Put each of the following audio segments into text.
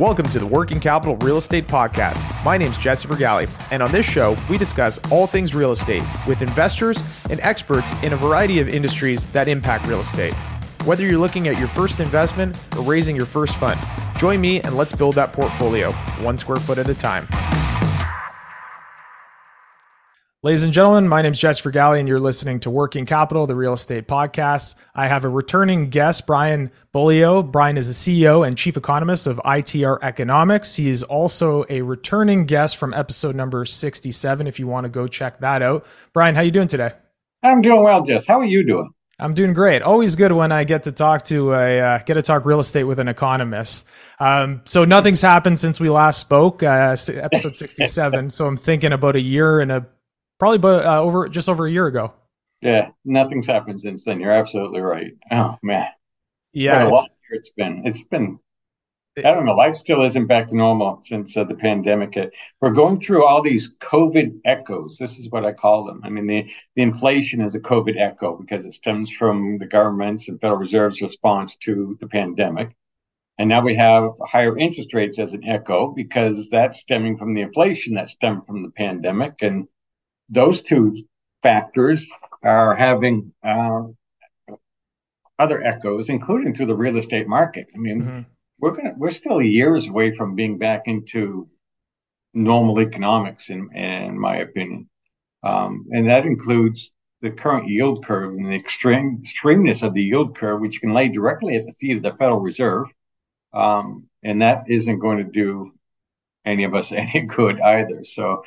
Welcome to the Working Capital Real Estate Podcast. My name is Jesse Fragale, and on this show, we discuss all things real estate with investors and experts in a variety of industries that impact real estate. Whether you're looking at your first investment or raising your first fund, join me and let's build that portfolio one square foot at a time. Ladies and gentlemen, my name is Jess Fragale, and you're listening to Working Capital, the real estate podcast. I have a returning guest, Brian Beaulieu. Brian is the CEO and chief economist of ITR Economics. He is also a returning guest from episode number 67. If you want to go check that out, Brian, how are you doing today? I'm doing well, Jess. How are you doing? I'm doing great. Always good when I get to talk to a uh, get to talk real estate with an economist. Um, so nothing's happened since we last spoke, uh, episode 67. so I'm thinking about a year and a probably but uh, over just over a year ago. Yeah, nothing's happened since then. You're absolutely right. Oh man. Yeah, it's, it's been. It's been. I don't know. Life still isn't back to normal since uh, the pandemic hit. We're going through all these COVID echoes. This is what I call them. I mean, the, the inflation is a COVID echo because it stems from the government's and Federal Reserve's response to the pandemic. And now we have higher interest rates as an echo because that's stemming from the inflation that stemmed from the pandemic. And those two factors are having uh, other echoes, including through the real estate market. I mean, mm-hmm. we're gonna we're still years away from being back into normal economics, in in my opinion, um, and that includes the current yield curve and the extreme extremeness of the yield curve, which can lay directly at the feet of the Federal Reserve, um, and that isn't going to do any of us any good either. So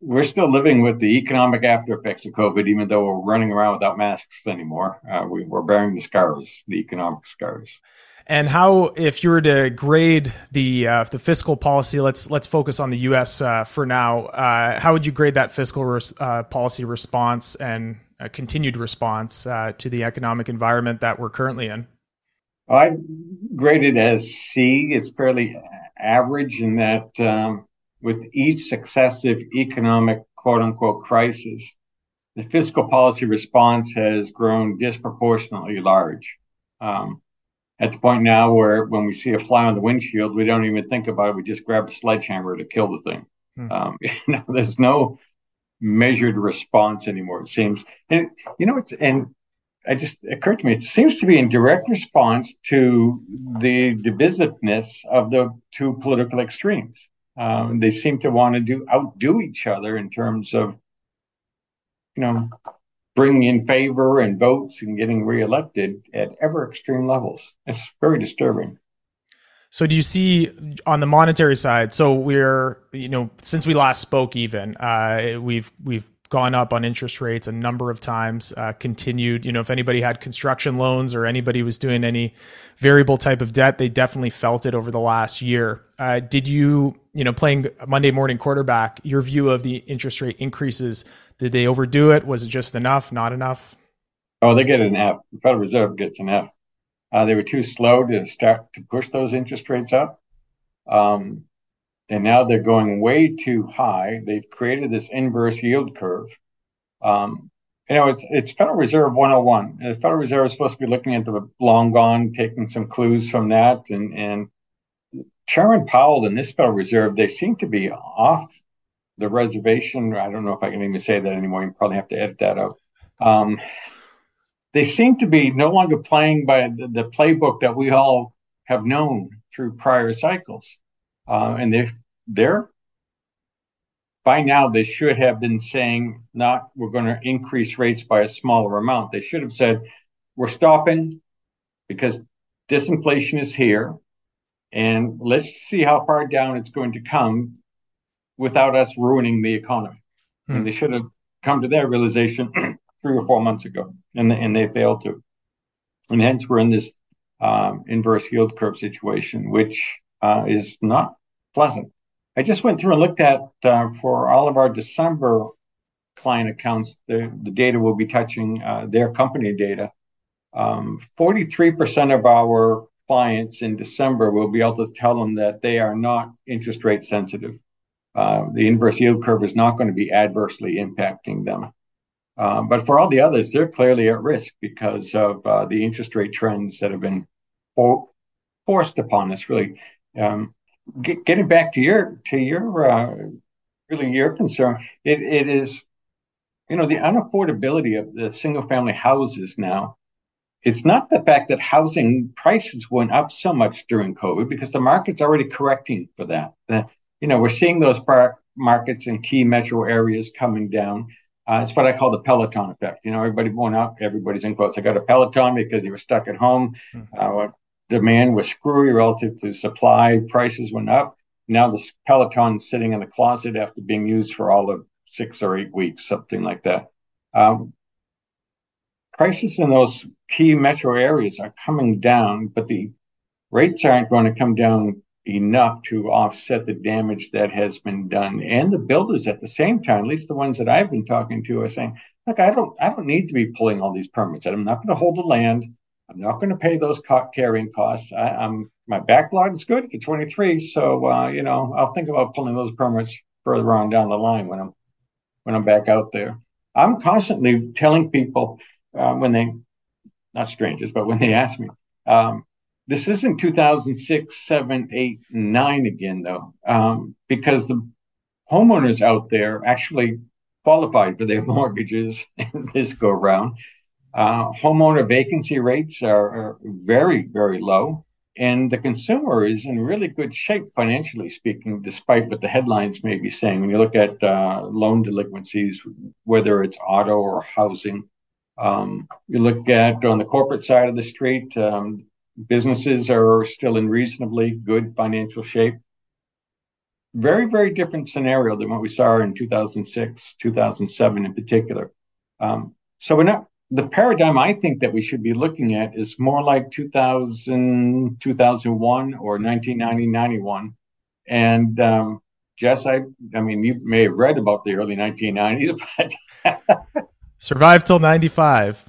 we're still living with the economic after effects of COVID, even though we're running around without masks anymore. Uh, we, are bearing the scars, the economic scars. And how, if you were to grade the uh, the fiscal policy, let's let's focus on the U.S. Uh, for now. Uh, how would you grade that fiscal res- uh, policy response and continued response uh, to the economic environment that we're currently in? I grade it as C. It's fairly average in that. Um, with each successive economic quote unquote crisis, the fiscal policy response has grown disproportionately large. Um, at the point now where when we see a fly on the windshield, we don't even think about it. We just grab a sledgehammer to kill the thing. Hmm. Um, you know, there's no measured response anymore, it seems. And, you know, it's, and I just occurred to me, it seems to be in direct response to the divisiveness of the two political extremes. Um, they seem to want to do outdo each other in terms of, you know, bringing in favor and votes and getting reelected at ever extreme levels. It's very disturbing. So do you see on the monetary side? So we're, you know, since we last spoke, even uh, we've we've gone up on interest rates a number of times, uh, continued. You know, if anybody had construction loans or anybody was doing any variable type of debt, they definitely felt it over the last year. Uh, did you, you know, playing Monday morning quarterback, your view of the interest rate increases, did they overdo it? Was it just enough, not enough? Oh, they get an F. The Federal Reserve gets an F. Uh, they were too slow to start to push those interest rates up. Um, and now they're going way too high. They've created this inverse yield curve. Um, you know, it's it's Federal Reserve 101. The Federal Reserve is supposed to be looking at the long gone, taking some clues from that. And and Chairman Powell and this Federal Reserve, they seem to be off the reservation. I don't know if I can even say that anymore. You probably have to edit that out. Um, they seem to be no longer playing by the, the playbook that we all have known through prior cycles. Uh, and they they're by now they should have been saying not we're going to increase rates by a smaller amount. They should have said we're stopping because disinflation is here, and let's see how far down it's going to come without us ruining the economy. Hmm. And they should have come to that realization three or four months ago, and and they failed to. And hence we're in this um, inverse yield curve situation, which uh, is not pleasant. I just went through and looked at uh, for all of our December client accounts, the, the data will be touching uh, their company data. Um, 43% of our clients in December will be able to tell them that they are not interest rate sensitive. Uh, the inverse yield curve is not going to be adversely impacting them. Um, but for all the others, they're clearly at risk because of uh, the interest rate trends that have been for- forced upon us, really. Um, get, getting back to your to your uh, really your concern, it, it is, you know, the unaffordability of the single family houses now. It's not the fact that housing prices went up so much during COVID because the market's already correcting for that. The, you know, we're seeing those par- markets in key metro areas coming down. Uh, it's what I call the Peloton effect. You know, everybody going out, everybody's in quotes. I got a Peloton because you were stuck at home. Mm-hmm. Uh, demand was screwy relative to supply. Prices went up. Now the Peloton's sitting in the closet after being used for all of six or eight weeks, something like that. Um, prices in those key metro areas are coming down, but the rates aren't going to come down enough to offset the damage that has been done. And the builders at the same time, at least the ones that I've been talking to, are saying, look, I don't I don't need to be pulling all these permits. I'm not going to hold the land. I'm not going to pay those carrying costs. I, am my backlog is good for 23, so uh, you know I'll think about pulling those permits further on down the line when I'm when I'm back out there. I'm constantly telling people uh, when they, not strangers, but when they ask me, um, this isn't 2006, 7, 8, 9 again, though, um, because the homeowners out there actually qualified for their mortgages this go round. Uh, homeowner vacancy rates are, are, very, very low, and the consumer is in really good shape financially speaking, despite what the headlines may be saying. When you look at uh, loan delinquencies, whether it's auto or housing, um, you look at on the corporate side of the street, um, businesses are still in reasonably good financial shape. Very, very different scenario than what we saw in 2006, 2007 in particular. Um, so we're not, the paradigm I think that we should be looking at is more like 2000, 2001 or 1990, 91. And um, Jess, I, I mean, you may have read about the early 1990s, but survived till 95.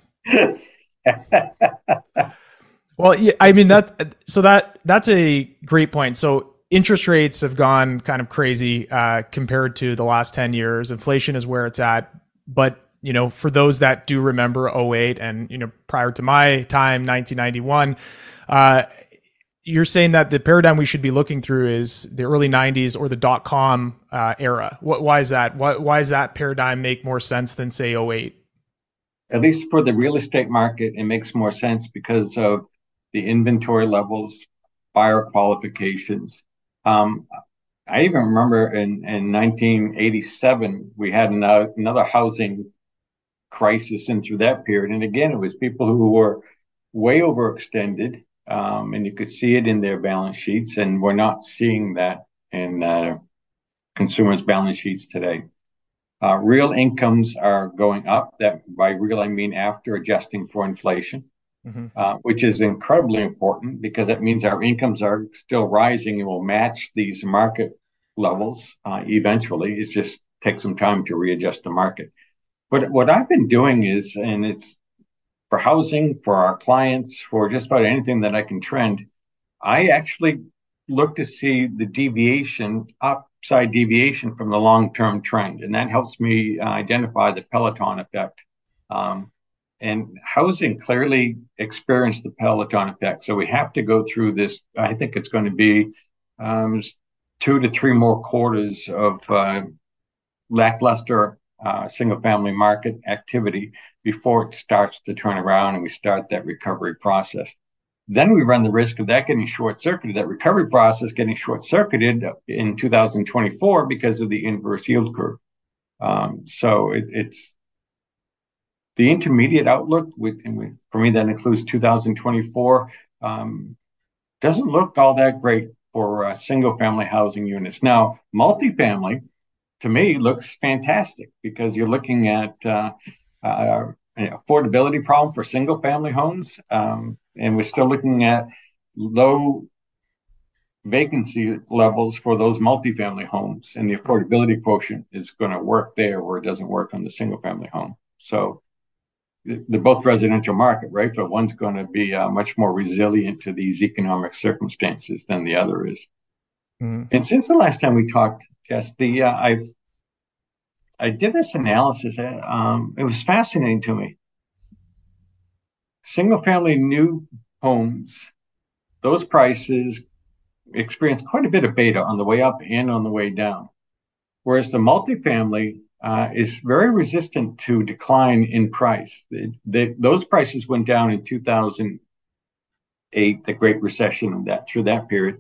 Well, yeah, I mean that. So that that's a great point. So interest rates have gone kind of crazy uh, compared to the last ten years. Inflation is where it's at, but you know, for those that do remember 08 and you know prior to my time, 1991. Uh, you're saying that the paradigm we should be looking through is the early 90s or the dot com uh, era. What, why is that? Why, why does that paradigm make more sense than say 08? At least for the real estate market, it makes more sense because of the inventory levels, buyer qualifications. Um, I even remember in, in 1987, we had another, another housing crisis and through that period. And again, it was people who were way overextended, um, and you could see it in their balance sheets. And we're not seeing that in uh, consumers' balance sheets today. Uh, real incomes are going up. That by real, I mean after adjusting for inflation mm-hmm. uh, which is incredibly important because that means our incomes are still rising and will match these market levels uh, eventually. It just takes some time to readjust the market. But what I've been doing is, and it's for housing, for our clients, for just about anything that I can trend, I actually look to see the deviation, upside deviation from the long term trend. And that helps me uh, identify the Peloton effect. Um, and housing clearly experienced the Peloton effect. So we have to go through this. I think it's going to be um, two to three more quarters of uh, lackluster uh, single family market activity before it starts to turn around and we start that recovery process. Then we run the risk of that getting short circuited, that recovery process getting short circuited in 2024 because of the inverse yield curve. Um, so it, it's the intermediate outlook, for me, that includes 2024, um, doesn't look all that great for uh, single-family housing units. Now, multifamily, to me, looks fantastic because you're looking at uh, uh, affordability problem for single-family homes, um, and we're still looking at low vacancy levels for those multifamily homes, and the affordability quotient is going to work there where it doesn't work on the single-family home. So they're both residential market, right? But one's going to be uh, much more resilient to these economic circumstances than the other is. Mm-hmm. And since the last time we talked, Jess, the uh, I've I did this analysis. Uh, um, it was fascinating to me. Single family new homes, those prices experience quite a bit of beta on the way up and on the way down. Whereas the multifamily uh, is very resistant to decline in price. They, those prices went down in 2008, the Great Recession, that through that period.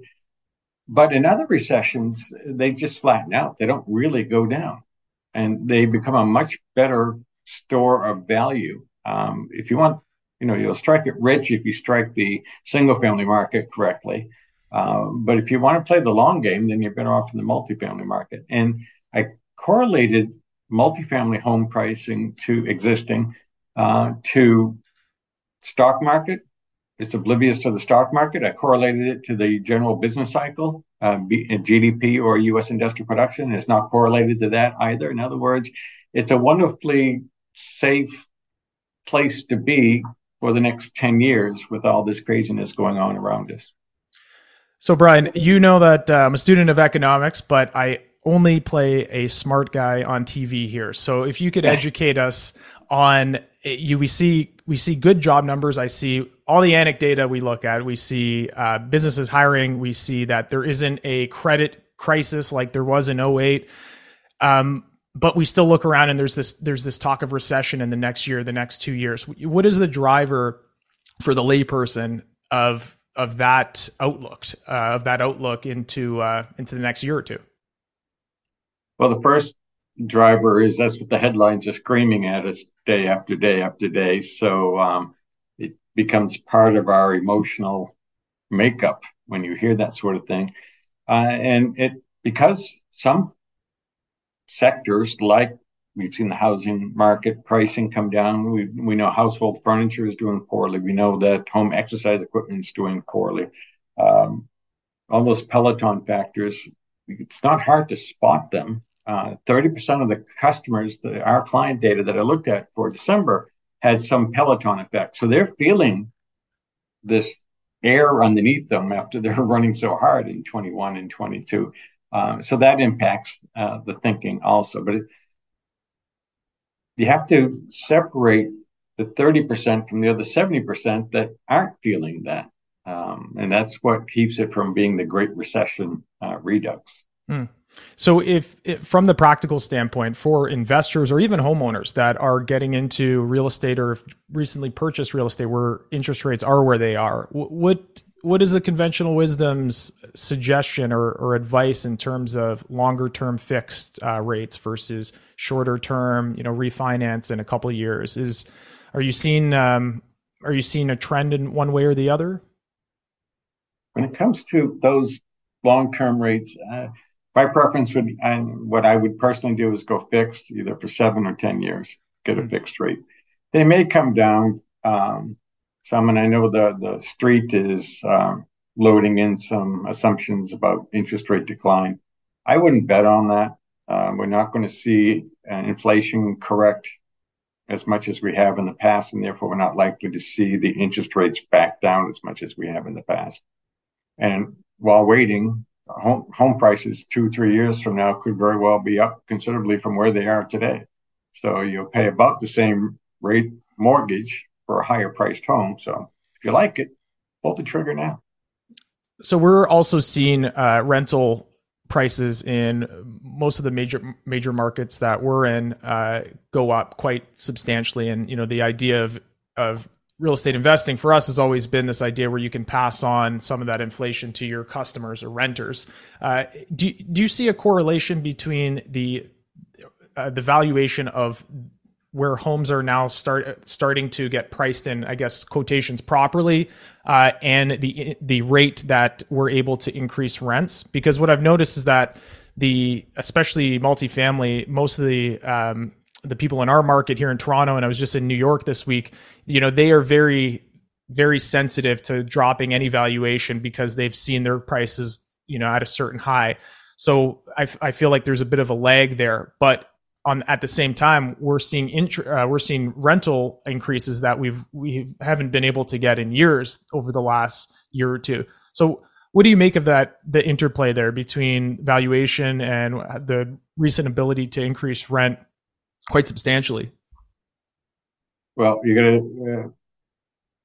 But in other recessions, they just flatten out. They don't really go down, and they become a much better store of value. Um, if you want, you know, you'll strike it rich if you strike the single-family market correctly. Um, but if you want to play the long game, then you're better off in the multifamily market. And I correlated multifamily home pricing to existing uh, to stock market. It's oblivious to the stock market. I correlated it to the general business cycle, uh, GDP or U.S. industrial production. It's not correlated to that either. In other words, it's a wonderfully safe place to be for the next 10 years with all this craziness going on around us. So, Brian, you know that uh, I'm a student of economics, but I only play a smart guy on TV here. So if you could educate us on you, we see we see good job numbers. I see all the anecdata we look at. We see uh, businesses hiring. We see that there isn't a credit crisis like there was in 08. Um, but we still look around and there's this there's this talk of recession in the next year, the next two years. What is the driver for the layperson of of that outlook uh, of that outlook into uh, into the next year or two? Well, the first driver is that's what the headlines are screaming at us day after day after day. So um, it becomes part of our emotional makeup when you hear that sort of thing. Uh, and it because some sectors like we've seen the housing market pricing come down. We we know household furniture is doing poorly. We know that home exercise equipment is doing poorly. Um, all those Peloton factors, it's not hard to spot them uh, 30% of the customers, the, our client data that I looked at for December had some Peloton effect. So they're feeling this air underneath them after they're running so hard in 21 and 22. Uh, so that impacts uh, the thinking also. But you have to separate the 30% from the other 70% that aren't feeling that. Um, and that's what keeps it from being the Great Recession uh, redux. Hmm. So, if, if, from the practical standpoint, for investors or even homeowners that are getting into real estate or recently purchased real estate where interest rates are where they are, what what is the conventional wisdom's suggestion or, or advice in terms of longer term fixed uh, rates versus shorter term, you know, refinance in a couple years? Is are you seeing um, are you seeing a trend in one way or the other? When it comes to those long term rates. Uh, my preference would, and what I would personally do is go fixed either for seven or 10 years, get a hmm. fixed rate. They may come down um, some, and I know the, the street is um, loading in some assumptions about interest rate decline. I wouldn't bet on that. Um, we're not going to see inflation correct as much as we have in the past, and therefore we're not likely to see the interest rates back down as much as we have in the past. And while waiting, home, home prices two, three years from now could very well be up considerably from where they are today. So you'll pay about the same rate mortgage for a higher priced home. So if you like it, pull the trigger now. So we're also seeing uh, rental prices in most of the major major markets that we're in uh, go up quite substantially, and you know the idea of of real estate investing for us has always been this idea where you can pass on some of that inflation to your customers or renters. Uh, do, do you see a correlation between the uh, the valuation of where homes are now start starting to get priced in, I guess quotations properly, uh, and the the rate that we're able to increase rents? Because what I've noticed is that the especially multifamily, most of the um, the people in our market here in Toronto, and I was just in New York this week, you know, they are very, very sensitive to dropping any valuation because they've seen their prices, you know, at a certain high. So I, I feel like there's a bit of a lag there, but on at the same time, we're seeing int- uh, we're seeing rental increases that we've we haven't been able to get in years over the last year or two. So what do you make of that the interplay there between valuation and the recent ability to increase rent quite substantially. Well, you're going to uh,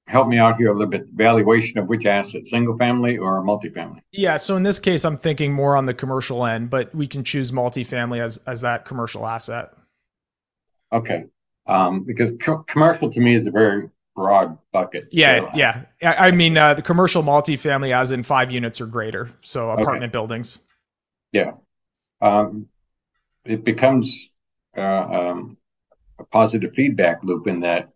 help me out here a little bit. Valuation of which asset, single family or multifamily? Yeah. So in this case, I'm thinking more on the commercial end, but we can choose multifamily as as that commercial asset. Okay. Um, because co- commercial to me is a very broad bucket. Yeah, so, yeah. I, I mean, uh, the commercial multifamily, as in five units or greater, so apartment okay. buildings. Yeah, um, it becomes um, a positive feedback loop in that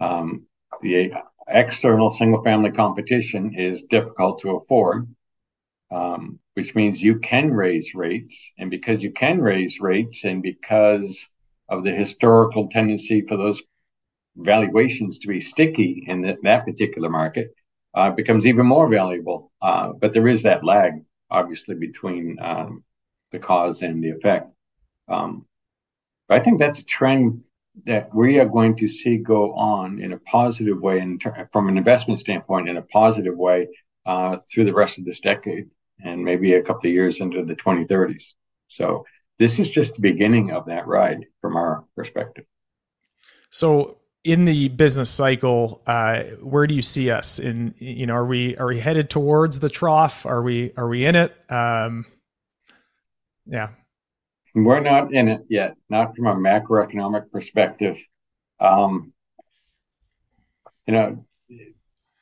um, the external single-family competition is difficult to afford, um, which means you can raise rates, and because you can raise rates, and because of the historical tendency for those valuations to be sticky in that particular market uh, becomes even more valuable. Uh, but there is that lag, obviously, between um, the cause and the effect. Um, I think that's a trend that we are going to see go on in a positive way, and from an investment standpoint, in a positive way uh, through the rest of this decade and maybe a couple of years into the 2030s. So this is just the beginning of that ride from our perspective. So in the business cycle, uh, where do you see us? In you know, are we are we headed towards the trough? Are we are we in it? Um, yeah, we're not in it yet. Not from a macroeconomic perspective. Um, you know,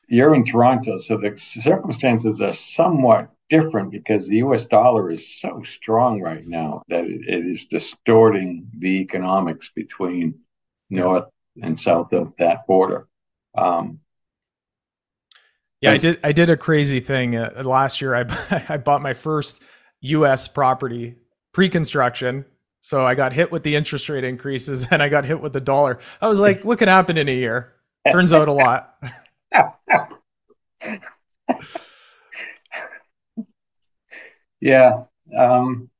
you're in Toronto, so the circumstances are somewhat different because the U.S. dollar is so strong right now that it, it is distorting the economics between north and south of that border. Um, yeah, I did. I did a crazy thing uh, last year. I I bought my first U.S. property pre-construction, so I got hit with the interest rate increases, and I got hit with the dollar. I was like, "What can happen in a year?" Turns out a lot. yeah. Um,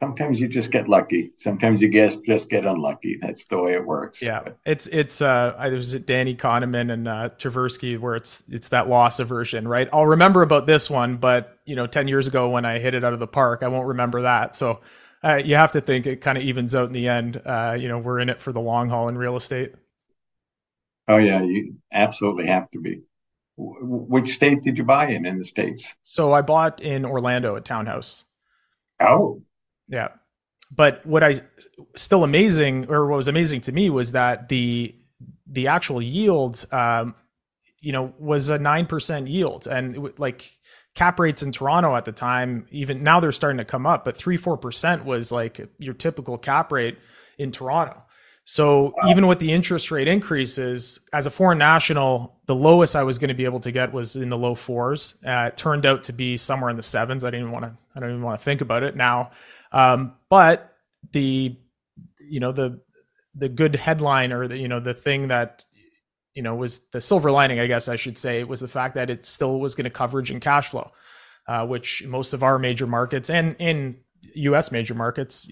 sometimes you just get lucky. Sometimes you guess just get unlucky. That's the way it works. Yeah, it's it's uh, I was at Danny Kahneman and uh, Tversky where it's it's that loss aversion, right? I'll remember about this one, but you know, ten years ago when I hit it out of the park, I won't remember that. So uh, you have to think it kind of evens out in the end. Uh, you know, we're in it for the long haul in real estate. Oh yeah, you absolutely have to be. Which state did you buy in in the states? So I bought in Orlando at Townhouse. Oh, yeah. But what I still amazing, or what was amazing to me, was that the the actual yield, um, you know, was a nine percent yield, and it, like cap rates in Toronto at the time, even now they're starting to come up, but three four percent was like your typical cap rate in Toronto. So wow. even with the interest rate increases, as a foreign national, the lowest I was going to be able to get was in the low fours. Uh, it turned out to be somewhere in the sevens. I didn't want to. I don't even want to think about it now. Um, but the you know the the good headline or the you know the thing that you know was the silver lining, I guess I should say, was the fact that it still was going to coverage and cash flow, uh, which most of our major markets and in U.S. major markets,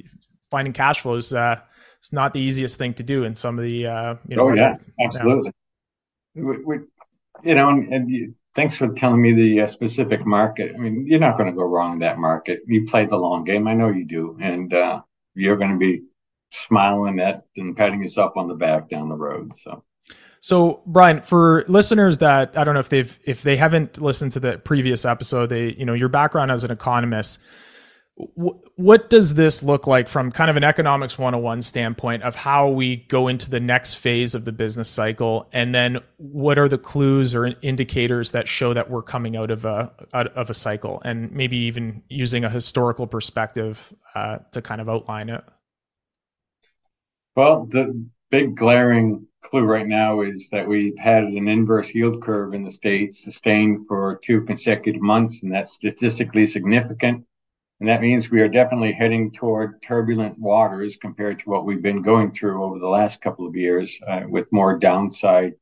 finding cash flows uh, is not the easiest thing to do in some of the uh, you know. Oh yeah, absolutely. You know, we, we, you know, and, and you, thanks for telling me the uh, specific market. I mean, you're not going to go wrong in that market. You play the long game. I know you do. And uh, you're going to be smiling at and patting yourself on the back down the road. So. So Brian, for listeners that I don't know if they've if they haven't listened to the previous episode, they you know your background as an economist, what does this look like from kind of an economics 101 standpoint of how we go into the next phase of the business cycle? And then what are the clues or indicators that show that we're coming out of a out of a cycle? And maybe even using a historical perspective uh, to kind of outline it. Well the big glaring clue right now is that we've had an inverse yield curve in the states sustained for two consecutive months and that's statistically significant and that means we are definitely heading toward turbulent waters compared to what we've been going through over the last couple of years uh, with more downside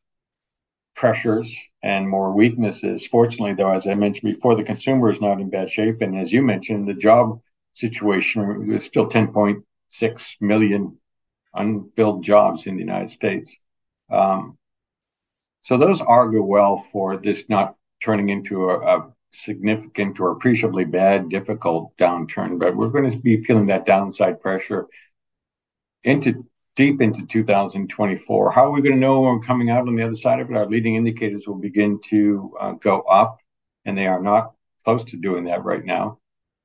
pressures and more weaknesses. Fortunately, though, as I mentioned before, the consumer is not in bad shape. And as you mentioned, the job situation is still 10.6 million unfilled jobs in the United States. Um, so those argue well for this not turning into a, a significant or appreciably bad, difficult downturn, but we're going to be feeling that downside pressure into deep into 2024. How are we going to know when we're coming out on the other side of it? Our leading indicators will begin to uh, go up, and they are not close to doing that right now.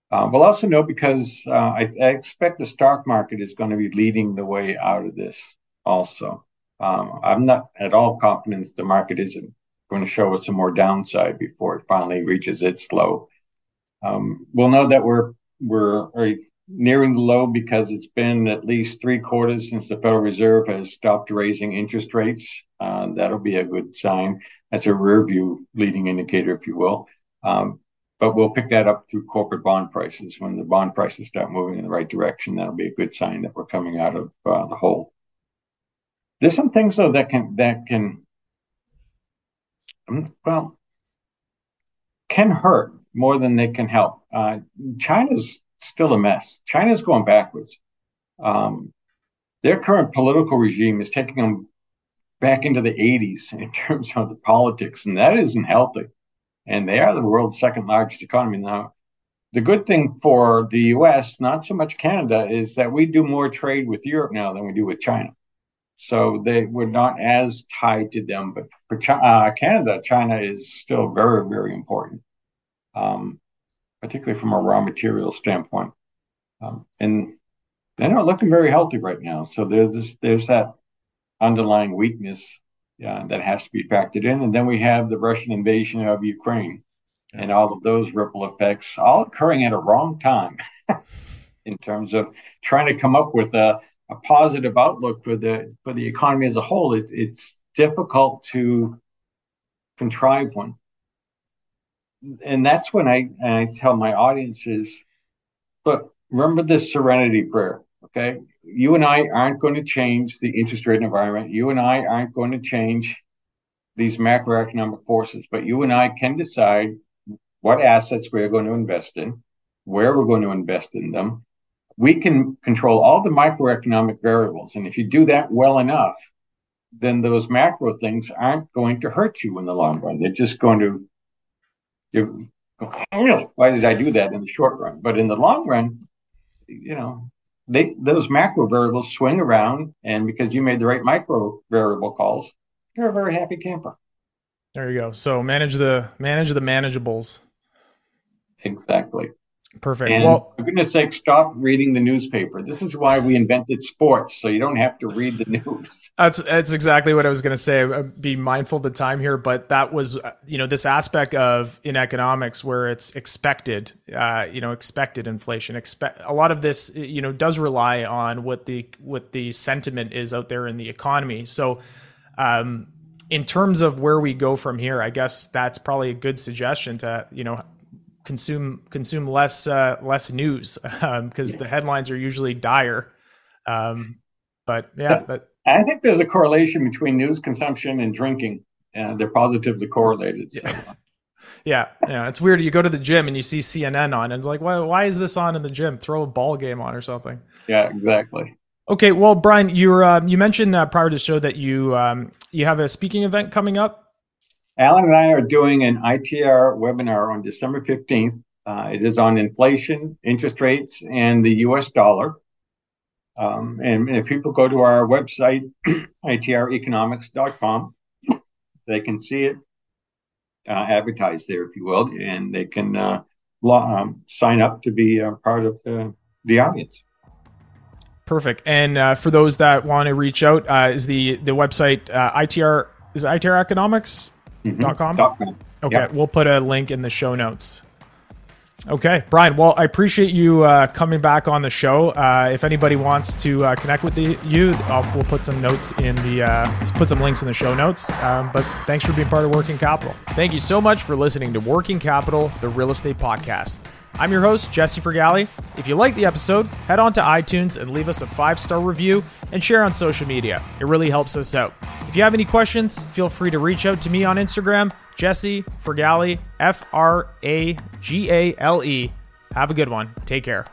Um, we'll also know because uh, I, I, expect the stock market is going to be leading the way out of this also. Um, I'm not at all confident the market isn't going to show us some more downside before it finally reaches its low. Um, we'll know that we're we're nearing the low because it's been at least three quarters since the Federal Reserve has stopped raising interest rates. Uh, that'll be a good sign. That's a rear view leading indicator, if you will. Um, but we'll pick that up through corporate bond prices. When the bond prices start moving in the right direction, that'll be a good sign that we're coming out of uh, the hole. There's some things though that can that can well can hurt more than they can help. Uh, China's still a mess. China's going backwards. Um, their current political regime is taking them back into the 80s in terms of the politics, and that isn't healthy and they are the world's second largest economy now. The good thing for the US, not so much Canada, is that we do more trade with Europe now than we do with China. So they we're not as tied to them. But for China, uh, Canada, China is still very, very important, um, particularly from a raw material standpoint. Um, and they're not looking very healthy right now. So there's this, there's that underlying weakness yeah, that has to be factored in. And then we have the Russian invasion of Ukraine yeah. and all of those ripple effects, all occurring at a wrong time in terms of trying to come up with a, a positive outlook for the for the economy as a whole. It, it's difficult to contrive one. And that's when I, I tell my audiences, look, remember this serenity prayer, okay? you and I aren't going to change the interest rate environment. You and I aren't going to change these macroeconomic forces, but you and I can decide what assets we're going to invest in, where we're going to invest in them. We can control all the microeconomic variables. And if you do that well enough, then those macro things aren't going to hurt you in the long run. They're just going to, you, go, oh, why did I do that in the short run? But in the long run, you know, they those macro variables swing around, and because you made the right micro variable calls, you're a very happy camper. There you go. So manage the manage the manageables. Exactly. Perfect. And well, for goodness sake, stop reading the newspaper. This is why we invented sports, so you don't have to read the news. That's that's exactly what I was going to say. Uh, be mindful of the time here, but that was uh, you know this aspect of in economics where it's expected, uh, you know, expected inflation. Expect a lot of this, you know, does rely on what the what the sentiment is out there in the economy. So. Um, in terms of where we go from here, I guess that's probably a good suggestion to you know consume consume less uh, less news because um, the headlines are usually dire. Um, but yeah, but, I think there's a correlation between news consumption and drinking, and they're positively correlated. So. Yeah. yeah, yeah, it's weird. You go to the gym and you see CNN on, and it's like, why, why is this on in the gym? Throw a ball game on or something. Yeah, exactly. Okay, well, Brian, you uh, you mentioned uh, prior to the show that you um, you have a speaking event coming up. Alan and I are doing an ITR webinar on December 15th. Uh, it is on inflation, interest rates, and the US dollar. Um, and, if people go to our website, itreconomics.com, they can see it uh, advertised there, if you will, and they can uh, um, sign up to be part of the, the audience. Perfect. And uh, for those that want to reach out, uh, is the the website uh, ITR is ITR Economics? Dot com? Dot com. Okay, yep. we'll put a link in the show notes. Okay, Brian. Well, I appreciate you uh, coming back on the show. Uh, if anybody wants to uh, connect with the, you, I'll, we'll put some notes in the uh, put some links in the show notes. Um, but thanks for being part of Working Capital. Thank you so much for listening to Working Capital, the real estate podcast. I'm your host, Jesse Fragale. If you like the episode, head on to iTunes and leave us a five star review and share on social media. It really helps us out. If you have any questions, feel free to reach out to me on Instagram, Jesse Fragale, F R A G A L E. Have a good one. Take care.